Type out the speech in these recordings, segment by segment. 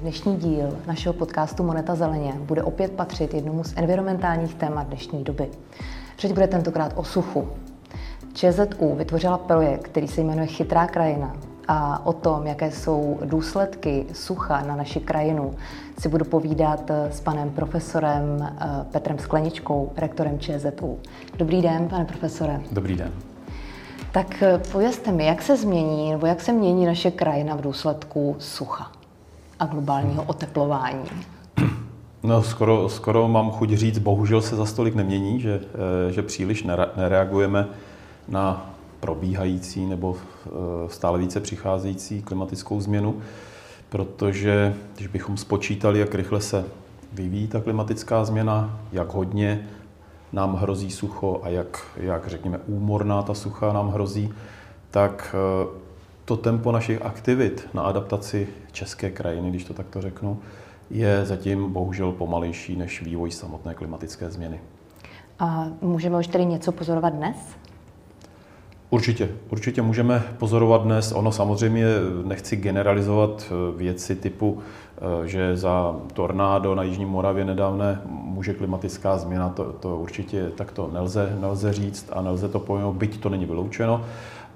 Dnešní díl našeho podcastu Moneta zeleně bude opět patřit jednomu z environmentálních témat dnešní doby. Řeč bude tentokrát o suchu. ČZU vytvořila projekt, který se jmenuje Chytrá krajina a o tom, jaké jsou důsledky sucha na naši krajinu, si budu povídat s panem profesorem eh, Petrem Skleničkou, rektorem ČZU. Dobrý den, pane profesore. Dobrý den. Tak eh, povězte mi, jak se změní, nebo jak se mění naše krajina v důsledku sucha a globálního oteplování? No, skoro, skoro mám chuť říct, bohužel se za stolik nemění, že, eh, že příliš nereagujeme na probíhající nebo eh, stále více přicházející klimatickou změnu, protože když bychom spočítali, jak rychle se vyvíjí ta klimatická změna, jak hodně nám hrozí sucho a jak, jak řekněme, úmorná ta sucha nám hrozí, tak eh, to tempo našich aktivit na adaptaci české krajiny, když to takto řeknu, je zatím bohužel pomalejší než vývoj samotné klimatické změny. A můžeme už tedy něco pozorovat dnes? Určitě, určitě můžeme pozorovat dnes. Ono samozřejmě nechci generalizovat věci typu, eh, že za tornádo na Jižní Moravě nedávné může klimatická změna, to, to určitě takto nelze, nelze říct a nelze to pojmout, byť to není vyloučeno.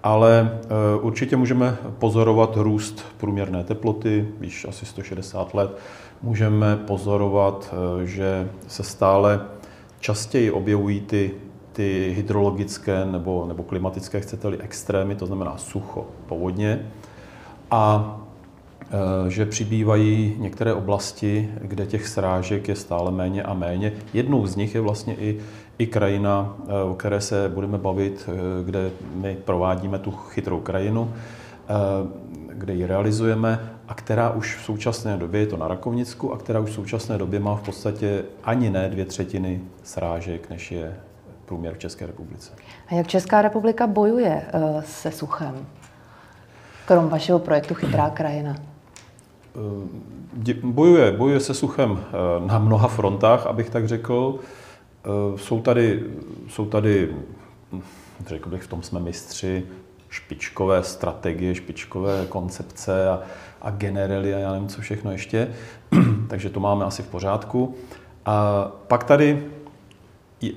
Ale eh, určitě můžeme pozorovat růst průměrné teploty, již asi 160 let. Můžeme pozorovat, že se stále častěji objevují ty ty hydrologické nebo, nebo klimatické, chcete-li, extrémy, to znamená sucho, povodně. A e, že přibývají některé oblasti, kde těch srážek je stále méně a méně. Jednou z nich je vlastně i, i krajina, e, o které se budeme bavit, e, kde my provádíme tu chytrou krajinu, kde ji realizujeme a která už v současné době, je to na Rakovnicku, a která už v současné době má v podstatě ani ne dvě třetiny srážek, než je průměr v České republice. A jak Česká republika bojuje se suchem? Krom vašeho projektu Chytrá krajina. Bojuje, bojuje se suchem na mnoha frontách, abych tak řekl. Jsou tady, jsou tady, řekl bych, v tom jsme mistři, špičkové strategie, špičkové koncepce a, a generely a já nevím, co všechno ještě. Takže to máme asi v pořádku. A pak tady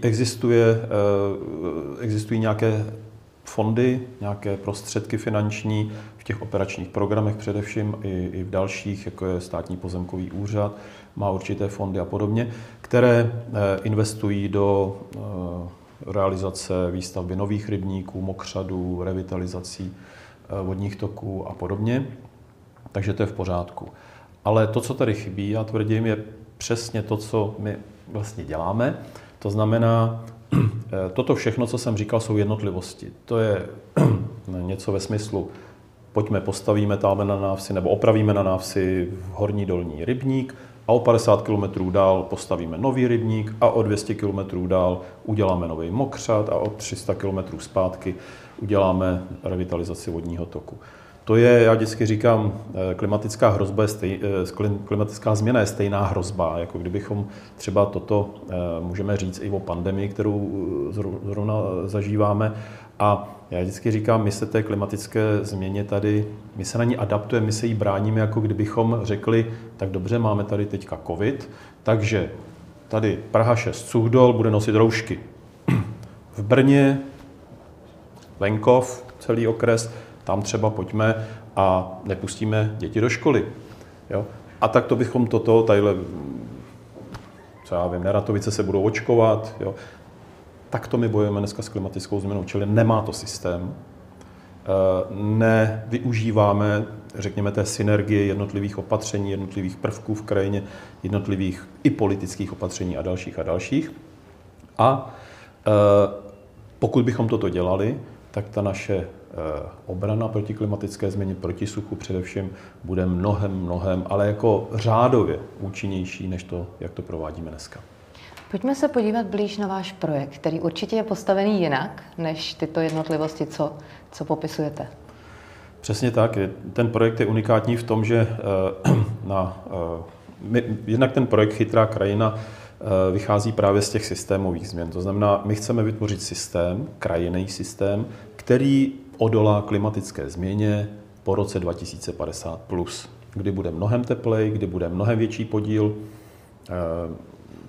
existuje, eh, existují nějaké fondy, nějaké prostředky finanční v těch operačních programech především i, i v dalších, jako je státní pozemkový úřad, má určité fondy a podobně, které eh, investují do eh, realizace výstavby nových rybníků, mokřadů, revitalizací vodních toků a podobně. Takže to je v pořádku. Ale to, co tady chybí, já tvrdím, je přesně to, co my vlastně děláme, to znamená, toto všechno, co jsem říkal, jsou jednotlivosti. To je něco ve smyslu, pojďme postavíme tam na návsi nebo opravíme na návsi horní dolní rybník a o 50 km dál postavíme nový rybník a o 200 km dál uděláme nový mokřad a o 300 km zpátky uděláme revitalizaci vodního toku. To je, já vždycky říkám, eh, klimatická hrozba je stej, eh, klimatická změna je stejná hrozba, jako kdybychom třeba toto eh, můžeme říct i o pandemii, kterou zrovna zažíváme. A já vždycky říkám, my se té klimatické změně tady, my se na ní adaptujeme, my se jí bráníme, jako kdybychom řekli, tak dobře, máme tady teďka covid, takže tady Praha 6, Suchdol bude nosit roušky. V Brně, venkov, celý okres, tam třeba pojďme a nepustíme děti do školy. Jo? A tak to bychom toto, tadyhle, co já vím, Neratovice se budou očkovat, jo? tak to my bojujeme dneska s klimatickou změnou, čili nemá to systém, eh, nevyužíváme, řekněme, té synergie jednotlivých opatření, jednotlivých prvků v krajině, jednotlivých i politických opatření a dalších a dalších. A eh, pokud bychom toto dělali, tak ta naše Eh, obrana proti klimatické změně, proti suchu především, bude mnohem, mnohem, ale jako řádově účinnější, než to, jak to provádíme dneska. Pojďme se podívat blíž na váš projekt, který určitě je postavený jinak, než tyto jednotlivosti, co, co popisujete. Přesně tak. Ten projekt je unikátní v tom, že eh, na, eh, my, jednak ten projekt Chytrá krajina vychází právě z těch systémových změn. To znamená, my chceme vytvořit systém, krajinný systém, který odolá klimatické změně po roce 2050 plus. kdy bude mnohem teplej, kdy bude mnohem větší podíl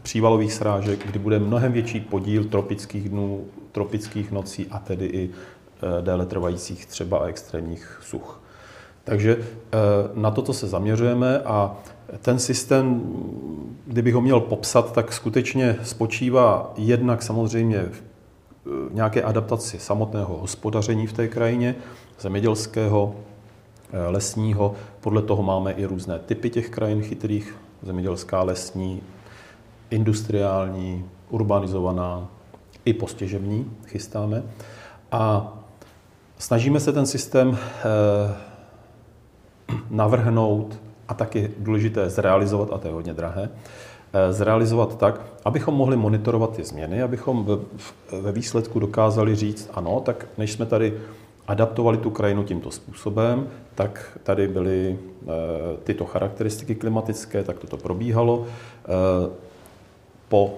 přívalových srážek, kdy bude mnohem větší podíl tropických dnů, tropických nocí a tedy i déle trvajících třeba extrémních such. Takže na toto se zaměřujeme a ten systém, kdybych ho měl popsat, tak skutečně spočívá jednak samozřejmě v nějaké adaptaci samotného hospodaření v té krajině, zemědělského, eh, lesního. Podle toho máme i různé typy těch krajin chytrých, zemědělská, lesní, industriální, urbanizovaná, i postěžební chystáme. A snažíme se ten systém eh, navrhnout a taky důležité zrealizovat, a to je hodně drahé, eh, zrealizovat tak, abychom mohli monitorovat ty změny, abychom ve výsledku dokázali říct, ano, tak než jsme tady adaptovali tu krajinu tímto způsobem, tak tady byly eh, tyto charakteristiky klimatické, tak toto probíhalo. Eh, po,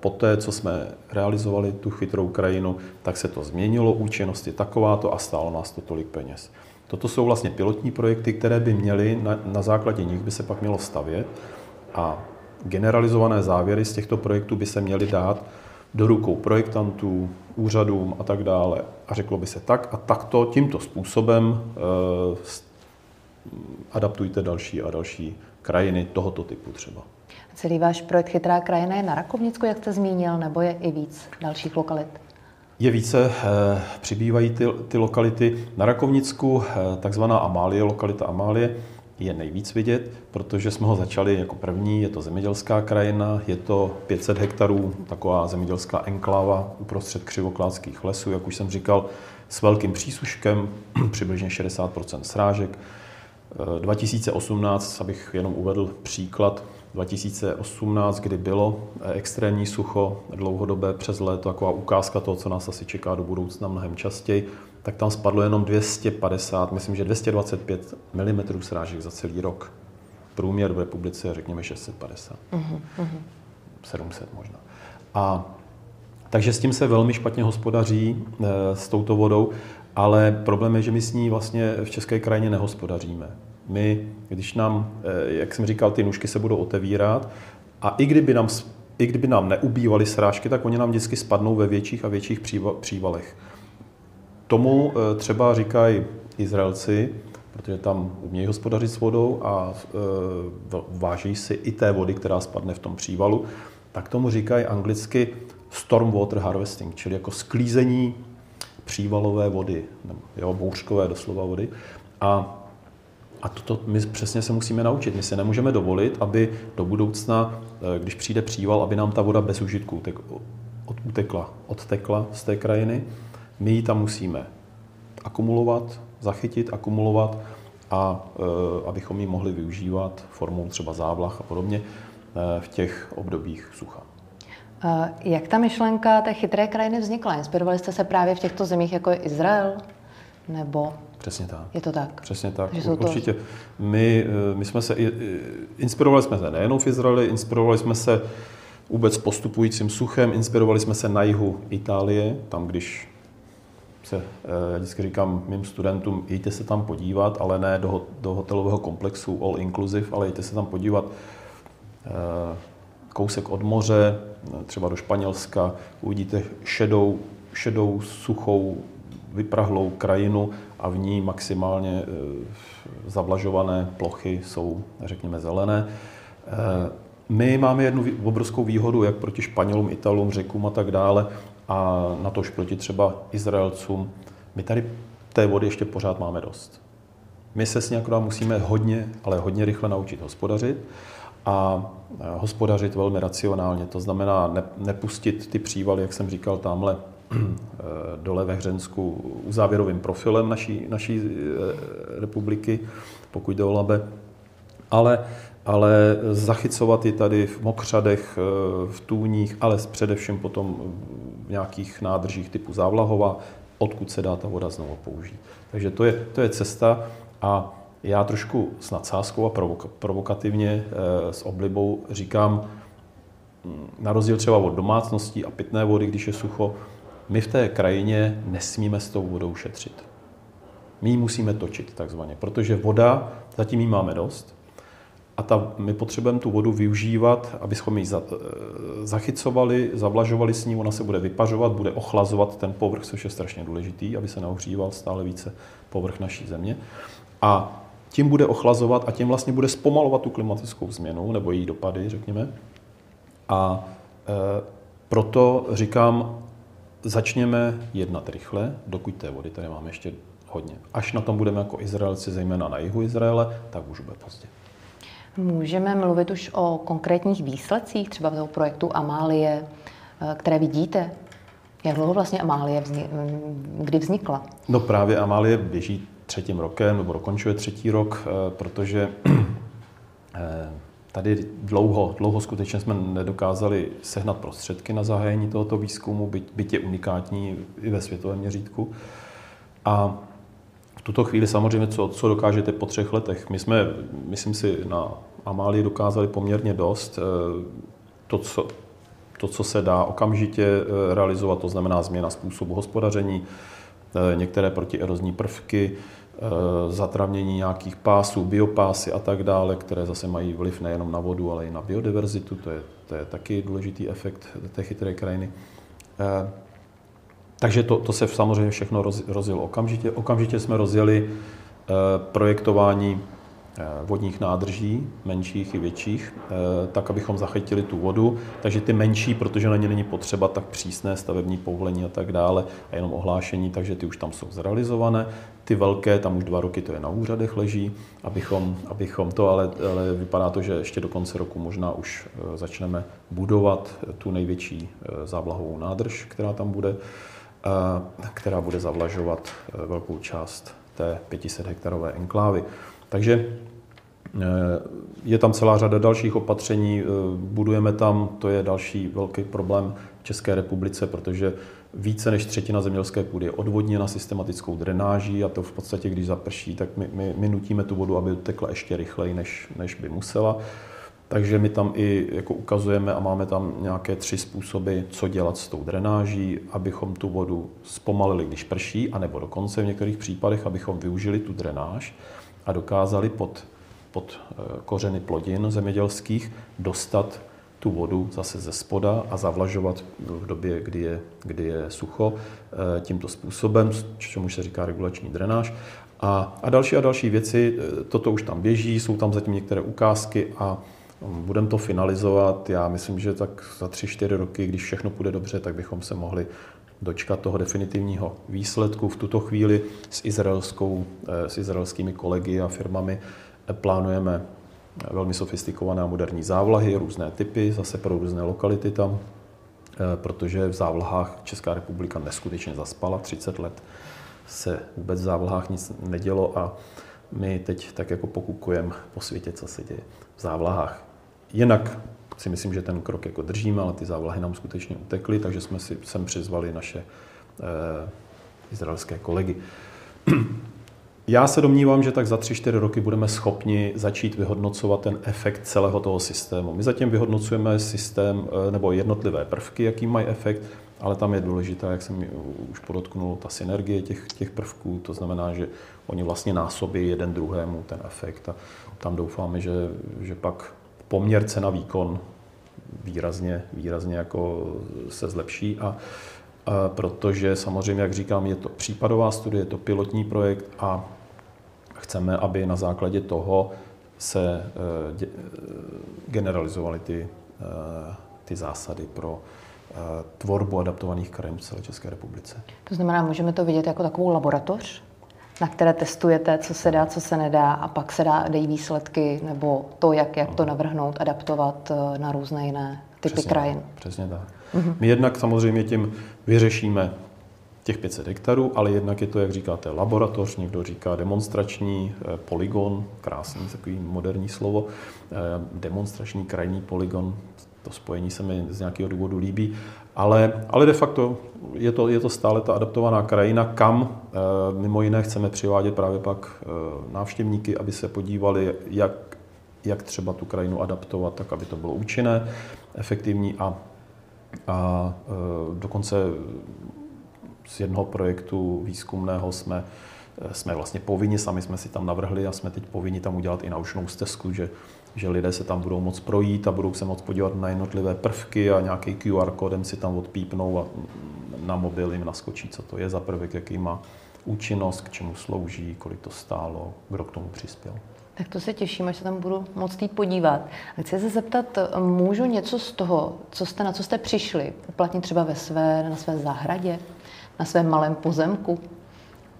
po té, co jsme realizovali tu chytrou krajinu, tak se to změnilo, účinnost je takováto a stálo nás to tolik peněz. Toto jsou vlastně pilotní projekty, které by měly, na, na základě nich by se pak mělo stavět a generalizované závěry z těchto projektů by se měly dát do rukou projektantů, úřadům a tak dále. A řeklo by se tak a takto, tímto způsobem eh, adaptujte další a další krajiny tohoto typu třeba. Celý váš projekt Chytrá krajina je na Rakovnicku, jak jste zmínil, nebo je i víc dalších lokalit? Je více, eh, přibývají ty, ty lokality. Na Rakovnicku eh, takzvaná Amálie, lokalita Amálie, je nejvíc vidět, protože jsme ho začali jako první, je to zemědělská krajina, je to 500 hektarů, taková zemědělská enkláva uprostřed křivokládských lesů, jak už jsem říkal, s velkým přísuškem, přibližně 60 srážek. 2018, eh, abych jenom uvedl příklad, 2018, kdy bylo eh, extrémní sucho dlouhodobé přes léto, taková ukázka toho, co nás asi čeká do budoucna mnohem častěji, tak tam spadlo jenom 250, myslím, že 225 mm srážek za celý rok. Průměr v republice je řekněme 650. Mm-hmm. 700 možná. A takže s tím se velmi špatně hospodaří e, s touto vodou, ale problém je, že my s ní vlastně v české krajině nehospodaříme my, když nám, eh, jak jsem říkal, ty nůžky se budou otevírat a i kdyby nám, i kdyby nám neubývaly srážky, tak oni nám vždycky spadnou ve větších a větších přívalech. Tomu eh, třeba říkají Izraelci, protože tam umějí hospodařit s vodou a eh, váží si i té vody, která spadne v tom přívalu, tak tomu říkají anglicky storm water harvesting, čili jako sklízení přívalové vody, jo, bouřkové doslova vody. A a toto my přesně se musíme naučit. My si nemůžeme dovolit, aby do budoucna, eh, když přijde příval, aby nám ta voda bez užitku utekla, odtekla z té krajiny. My ji tam musíme akumulovat, zachytit, akumulovat a e, abychom ji mohli využívat formou třeba závlah a podobně e, v těch obdobích sucha. Jak ta myšlenka té chytré krajiny vznikla? Inspirovali jste se právě v těchto zemích, jako je Izrael? Nebo Přesně tak. Je to tak? Přesně tak. Že Určitě. To... My, eh, my jsme se, inspirovali jsme se nejenom v Izraeli, inspirovali jsme se vůbec postupujícím suchem, inspirovali jsme se na jihu Itálie, tam když se, eh, já vždycky říkám mým studentům, jděte se tam podívat, ale ne do, do hotelového komplexu all inclusive, ale jděte se tam podívat eh, kousek od moře, třeba do Španělska, uvidíte šedou, šedou suchou vyprahlou krajinu a v ní maximálně eh, zavlažované plochy jsou, řekněme, zelené. Eh, my máme jednu obrovskou výhodu, jak proti Španělům, Italům, Řekům a tak dále, a na tož proti třeba Izraelcům. My tady té vody ještě pořád máme dost. My se s ní akorát musíme hodně, ale hodně rychle naučit hospodařit a eh, hospodařit velmi racionálně. To znamená nepustit ty přívaly, jak jsem říkal, tamhle dole ve Hřensku uzávěrovým profilem naší, naší eh, republiky, pokud jde o Labe, ale, ale zachycovat ji tady v mokřadech, eh, v tůních, ale především potom v nějakých nádržích typu závlahova, odkud se dá ta voda znovu použít. Takže to je, to je cesta a já trošku s nadsázkou a provokativně eh, s oblibou říkám, hm, na rozdíl třeba od domácností a pitné vody, když je sucho, my v té krajině nesmíme s tou vodou šetřit. My ji musíme točit takzvaně, protože voda zatím jí máme dost. A ta, my potřebujeme tu vodu využívat, abychom ji za, zachycovali, zavlažovali s ní, ona se bude vypařovat, bude ochlazovat ten povrch, což je strašně důležitý, aby se neohříval stále více povrch naší země. A tím bude ochlazovat a tím vlastně bude zpomalovat tu klimatickou změnu, nebo její dopady, řekněme. A e, proto říkám, začněme jednat rychle, dokud té vody tady máme ještě hodně. Až na tom budeme jako Izraelci, zejména na jihu Izraele, tak už bude pozdě. Můžeme mluvit už o konkrétních výsledcích třeba toho projektu Amálie, eh, které vidíte? Jak dlouho vlastně Amálie vzni- kdy vznikla? No právě Amálie běží třetím rokem, nebo dokončuje třetí rok, eh, protože eh, tady dlouho, dlouho skutečně jsme nedokázali sehnat prostředky na zahájení tohoto výzkumu, byť, byť je unikátní i ve světovém měřítku. A v tuto chvíli samozřejmě, co, co dokážete po třech letech. My jsme, myslím si, na Amálii dokázali poměrně dost. Eh, to, co, to, co se dá okamžitě realizovat, to znamená změna způsobu hospodaření, některé protierozní prvky, Eh, zatravnění nějakých pásů, biopásy a tak dále, které zase mají vliv nejenom na vodu, ale i na biodiverzitu. To je, to je taky důležitý efekt té chytré krajiny. Eh, takže to, to se samozřejmě všechno rozjelo okamžitě. Okamžitě jsme rozjeli eh, projektování Eh, vodních nádrží, menších i větších, eh, tak, abychom zachytili tu vodu. Takže ty menší, protože na ně není potřeba tak přísné stavební povolení a tak dále, a jenom ohlášení, takže ty už tam jsou zrealizované. Ty velké, tam už dva roky to je na úřadech leží, abychom, abychom to, ale, ale vypadá to, že ještě do konce roku možná už eh, začneme budovat tu největší závlahovou nádrž, která tam bude, která bude zavlažovat velkou část té 500 hektarové enklávy. Takže eh, je tam celá řada dalších opatření, eh, budujeme tam, to je další velký problém v České republice, protože více než třetina zemědělské půdy je odvodněna systematickou drenáží a to v podstatě, když zaprší, tak my, my, my nutíme tu vodu, aby tekla ještě rychleji, než, než by musela. Takže my tam i jako ukazujeme a máme tam nějaké tři způsoby, co dělat s tou drenáží, abychom tu vodu zpomalili, když prší, anebo dokonce v některých případech, abychom využili tu drenáž a dokázali pod, pod eh, kořeny plodin zemědělských dostat tu vodu zase ze spoda a zavlažovat v době, kdy je, kdy je sucho eh, tímto způsobem, čemu se říká regulační drenáž. A, a další a další věci, eh, toto už tam běží, jsou tam zatím některé ukázky a mm, budeme to finalizovat. Já myslím, že tak za tři, čtyři roky, když všechno půjde dobře, tak bychom se mohli dočkat toho definitivního výsledku. V tuto chvíli s, izraelskou, eh, s izraelskými kolegy a firmami eh, plánujeme velmi sofistikované a moderní závlahy, různé typy, zase pro různé lokality tam, eh, protože v závlahách Česká republika neskutečně zaspala, 30 let se vůbec v závlahách nic nedělo a my teď tak jako pokukujeme po světě, co se děje v závlahách. Jinak si myslím, že ten krok jako držíme, ale ty závlahy nám skutečně utekly, takže jsme si sem přizvali naše eh, izraelské kolegy. Já se domnívám, že tak za 3-4 roky budeme schopni začít vyhodnocovat ten efekt celého toho systému. My zatím vyhodnocujeme systém eh, nebo jednotlivé prvky, jaký mají efekt, ale tam je důležitá, jak jsem už podotknul, ta synergie těch, těch prvků, to znamená, že oni vlastně násobí jeden druhému ten efekt a tam doufáme, že, že pak poměr cena výkon výrazně, výrazně jako se zlepší a, protože samozřejmě, jak říkám, je to případová studie, je to pilotní projekt a chceme, aby na základě toho se e, generalizovaly ty, e, ty zásady pro tvorbu adaptovaných krajin v celé České republice. To znamená, můžeme to vidět jako takovou laboratoř? Na které testujete, co se dá, co se nedá a pak se dá, dejí výsledky nebo to, jak, jak to navrhnout, adaptovat eh, na různé jiné typy přesně krajin. Tak, přesně tak. Mm-hmm. My jednak samozřejmě tím vyřešíme těch 500 hektarů, ale jednak je to, jak říkáte, laboratoř, někdo říká demonstrační eh, poligon, krásný takový moderní slovo, eh, demonstrační krajní poligon, to spojení se mi z nějakého důvodu líbí, ale, ale de facto je to, je to stále ta adaptovaná krajina, kam eh, mimo jiné chceme přivádět právě pak eh, návštěvníky, aby se podívali, jak, jak třeba tu krajinu adaptovat, tak aby to bylo účinné, efektivní a, a eh, dokonce z jednoho projektu výzkumného jsme jsme vlastně povinni, sami jsme si tam navrhli a jsme teď povinni tam udělat i naučnou stezku, že, že lidé se tam budou moc projít a budou se moc podívat na jednotlivé prvky a nějaký QR kódem si tam odpípnou a na mobil jim naskočí, co to je za prvek, jaký má účinnost, k čemu slouží, kolik to stálo, kdo k tomu přispěl. Tak to se těším, až se tam budu moc jít podívat. A chci se zeptat, můžu něco z toho, co jste, na co jste přišli, uplatnit třeba ve své, na své zahradě, na svém malém pozemku?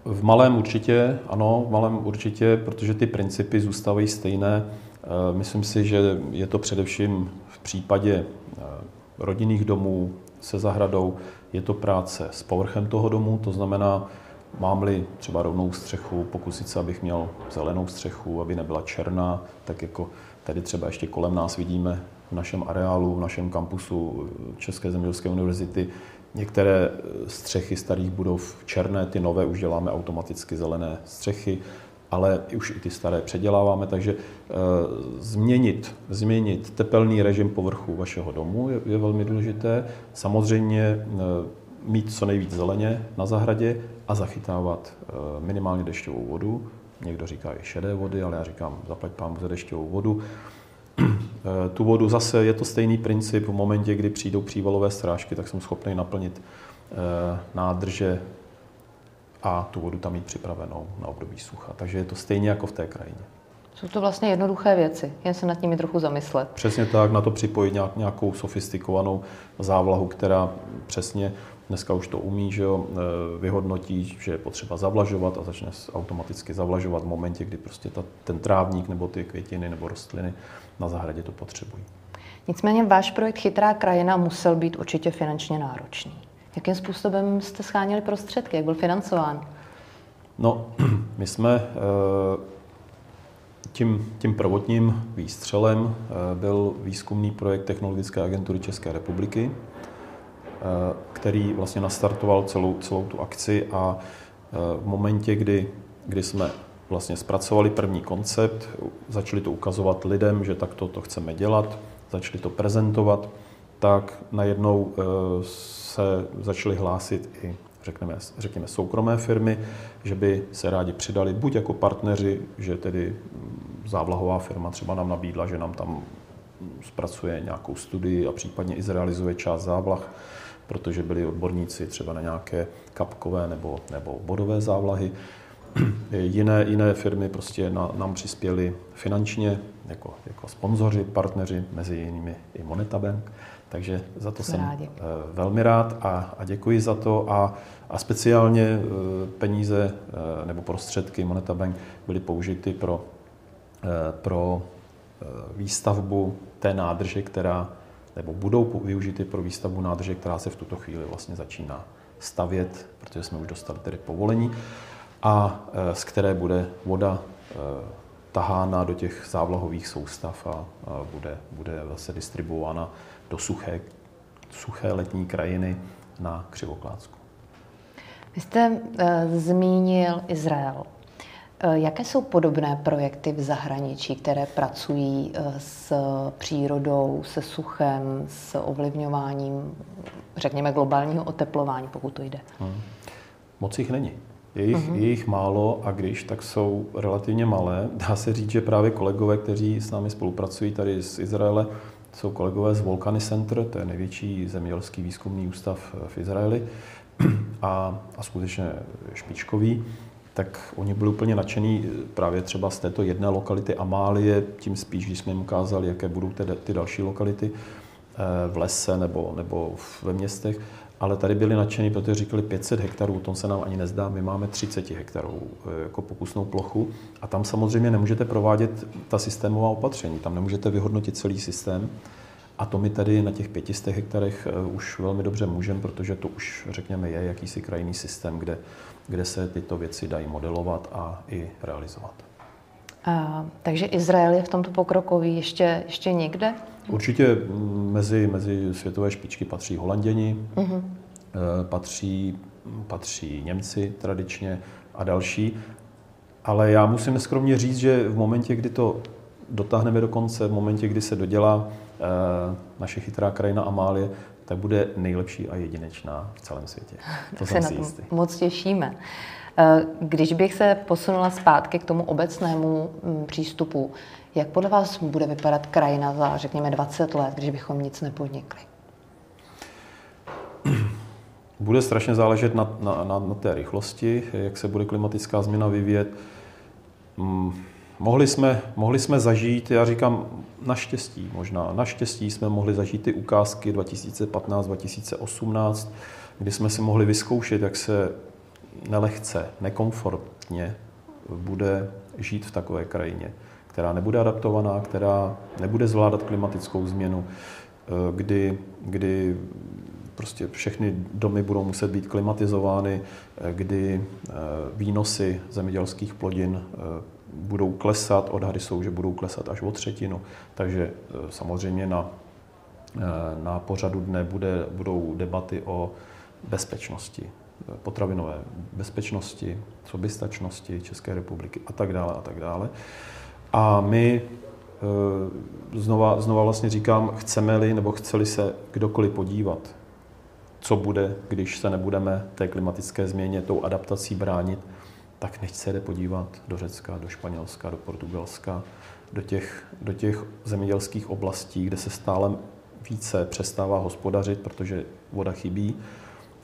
V malém určitě, ano, v malém určitě, protože ty principy zůstávají stejné. Eh, myslím si, že je to především v případě eh, rodinných domů se zahradou, je to práce s povrchem toho domu, to znamená, Mám-li třeba rovnou střechu, pokusit se, abych měl zelenou střechu, aby nebyla černá, tak jako tady třeba ještě kolem nás vidíme v našem areálu, v našem kampusu České zemědělské univerzity některé střechy starých budov černé, ty nové už děláme automaticky zelené střechy, ale už i ty staré předěláváme, takže e, změnit, změnit tepelný režim povrchu vašeho domu je, je velmi důležité. Samozřejmě e, mít co nejvíc zeleně na zahradě a zachytávat eh, minimálně dešťovou vodu. Někdo říká i šedé vody, ale já říkám, zaplať pán za dešťovou vodu. Eh, tu vodu zase je to stejný princip. V momentě, kdy přijdou přívalové strážky, tak jsem schopný naplnit eh, nádrže a tu vodu tam mít připravenou na období sucha. Takže je to stejně jako v té krajině. Jsou to vlastně jednoduché věci, jen se nad nimi trochu zamyslet. Přesně tak, na to připojit nějakou sofistikovanou závlahu, která přesně Dneska už to umí, že jo, e, vyhodnotí, že je potřeba zavlažovat a začne automaticky zavlažovat v momentě, kdy prostě ta, ten trávník nebo ty květiny nebo rostliny na zahradě to potřebují. Nicméně váš projekt Chytrá krajina musel být určitě finančně náročný. Jakým způsobem jste scháněli prostředky? Jak byl financován? No, my jsme e, tím, tím prvotním výstřelem e, byl výzkumný projekt Technologické agentury České republiky, Eh, který vlastně nastartoval celou, celou tu akci a eh, v momentě, kdy, kdy jsme vlastně zpracovali první koncept, začali to ukazovat lidem, že takto to chceme dělat, začali to prezentovat, tak najednou eh, se začaly hlásit i řekneme, řekněme soukromé firmy, že by se rádi přidali buď jako partneři, že tedy hm, závlahová firma třeba nám nabídla, že nám tam zpracuje nějakou studii a případně i zrealizuje část závlah, protože byli odborníci třeba na nějaké kapkové nebo, nebo bodové závlahy. Jiné, jiné firmy prostě na, nám přispěly finančně jako, jako sponzoři, partneři, mezi jinými i Moneta Bank. Takže za to Jsme jsem rádi. Eh, velmi rád a, a děkuji za to. A, a speciálně eh, peníze eh, nebo prostředky Moneta Bank byly použity pro, pro výstavbu té nádrže, která nebo budou využity pro výstavbu nádrže, která se v tuto chvíli vlastně začíná stavět, protože jsme už dostali tedy povolení, a z které bude voda tahána do těch závlahových soustav a bude, bude zase distribuována do suché, suché letní krajiny na Křivoklácku. Vy jste uh, zmínil Izrael. Eh, jaké jsou podobné projekty v zahraničí, které pracují eh, s přírodou, se suchem, s ovlivňováním, řekněme, globálního oteplování, pokud to jde? Hmm. Moc jich není. Je jich, uh-huh. je jich málo a když, tak jsou relativně malé. Dá se říct, že právě kolegové, kteří s námi spolupracují tady z Izraele, jsou kolegové z Volcany Center, to je největší zemědělský výzkumný ústav v Izraeli a, a skutečně špičkový tak oni byli úplně nadšení eh, právě třeba z této jedné lokality Amálie, tím spíš, když jsme jim ukázali, jaké budou ty, ty další lokality eh, v lese nebo, nebo ve městech. Ale tady byli nadšení, protože říkali 500 hektarů, to se nám ani nezdá, my máme 30 hektarů eh, jako pokusnou plochu a tam samozřejmě nemůžete provádět ta systémová opatření, tam nemůžete vyhodnotit celý systém, a to my tady na těch 500 hektarech už velmi dobře můžeme, protože to už, řekněme, je jakýsi krajný systém, kde kde se tyto věci dají modelovat a i realizovat. A, takže Izrael je v tomto pokrokový ještě, ještě někde? Určitě mezi, mezi světové špičky patří Holanděni, uh-huh. patří, patří Němci tradičně a další. Ale já musím neskromně říct, že v momentě, kdy to dotáhneme do konce, v momentě, kdy se dodělá e, naše chytrá krajina Amálie, tak bude nejlepší a jedinečná v celém světě. To se na to moc těšíme. Eh, když bych se posunula zpátky k tomu obecnému mm, přístupu, jak podle vás bude vypadat krajina za, řekněme, 20 let, když bychom nic nepodnikli? Bude strašně záležet na, na, na, na té rychlosti, jak se bude klimatická změna vyvíjet. Hmm Mohli jsme, mohli jsme zažít, já říkám naštěstí možná, naštěstí jsme mohli zažít ty ukázky 2015-2018, kdy jsme si mohli vyzkoušet, jak se nelehce, nekomfortně bude žít v takové krajině, která nebude adaptovaná, která nebude zvládat klimatickou změnu, eh, kdy, kdy prostě všechny domy budou muset být klimatizovány, eh, kdy eh, výnosy zemědělských plodin budou klesat, odhady jsou, že budou klesat až o třetinu, takže samozřejmě na, na pořadu dne bude, budou debaty o bezpečnosti, potravinové bezpečnosti, soběstačnosti České republiky a tak dále a tak dále. A my znova, znova vlastně říkám, chceme-li nebo chceli se kdokoliv podívat, co bude, když se nebudeme té klimatické změně, tou adaptací bránit, tak nechť se jde podívat do Řecka, do Španělska, do Portugalska, do těch, do těch zemědělských oblastí, kde se stále více přestává hospodařit, protože voda chybí.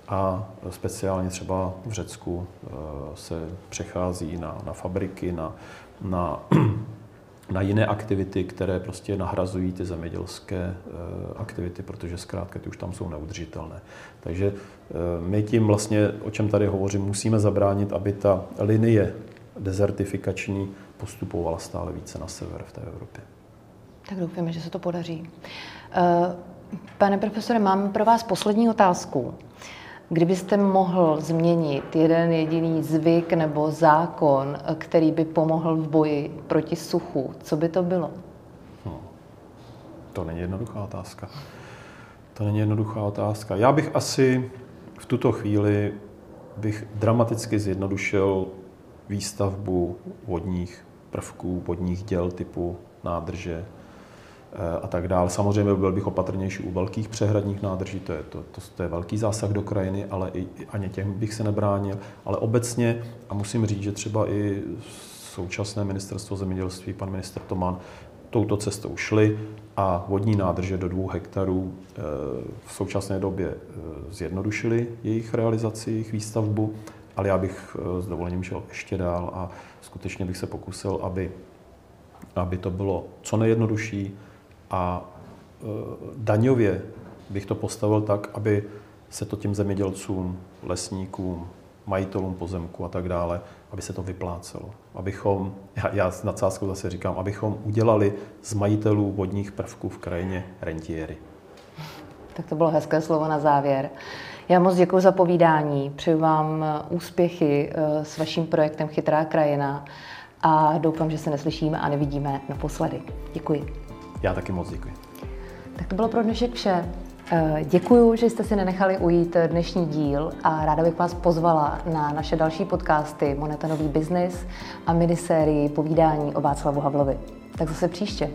A speciálně třeba v Řecku eh, se přechází na, na fabriky, na, na na jiné aktivity, které prostě nahrazují ty zemědělské eh, aktivity, protože zkrátka ty už tam jsou neudržitelné. Takže eh, my tím vlastně, o čem tady hovořím, musíme zabránit, aby ta linie dezertifikační postupovala stále více na sever v té Evropě. Tak doufáme, že se to podaří. Pane profesore, mám pro vás poslední otázku. Kdybyste mohl změnit jeden jediný zvyk nebo zákon, který by pomohl v boji proti suchu, co by to bylo? No, to není jednoduchá otázka. To není jednoduchá otázka. Já bych asi v tuto chvíli bych dramaticky zjednodušil výstavbu vodních prvků, vodních děl typu nádrže, a tak dále. Samozřejmě byl bych opatrnější u velkých přehradních nádrží, to je, to, to, to je velký zásah do krajiny, ale i, ani těm bych se nebránil. Ale obecně, a musím říct, že třeba i současné ministerstvo zemědělství, pan minister Toman, touto cestou šli a vodní nádrže do dvou hektarů eh, v současné době eh, zjednodušili jejich realizaci, jejich výstavbu, ale já bych s dovolením šel ještě dál a skutečně bych se pokusil, aby, aby to bylo co nejjednodušší, a e, daňově bych to postavil tak, aby se to těm zemědělcům, lesníkům, majitelům pozemku a tak dále, aby se to vyplácelo. Abychom, já, já s nadsázkou zase říkám, abychom udělali z majitelů vodních prvků v krajině rentiéry. Tak to bylo hezké slovo na závěr. Já moc děkuji za povídání, přeju vám úspěchy e, s vaším projektem Chytrá krajina a doufám, že se neslyšíme a nevidíme naposledy. Děkuji. Já taky moc děkuji. Tak to bylo pro dnešek vše. Eh, děkuji, že jste si nenechali ujít dnešní díl a ráda bych vás pozvala na naše další podcasty Moneta Nový biznis a minisérii povídání o Václavu Havlovi. Tak zase příště.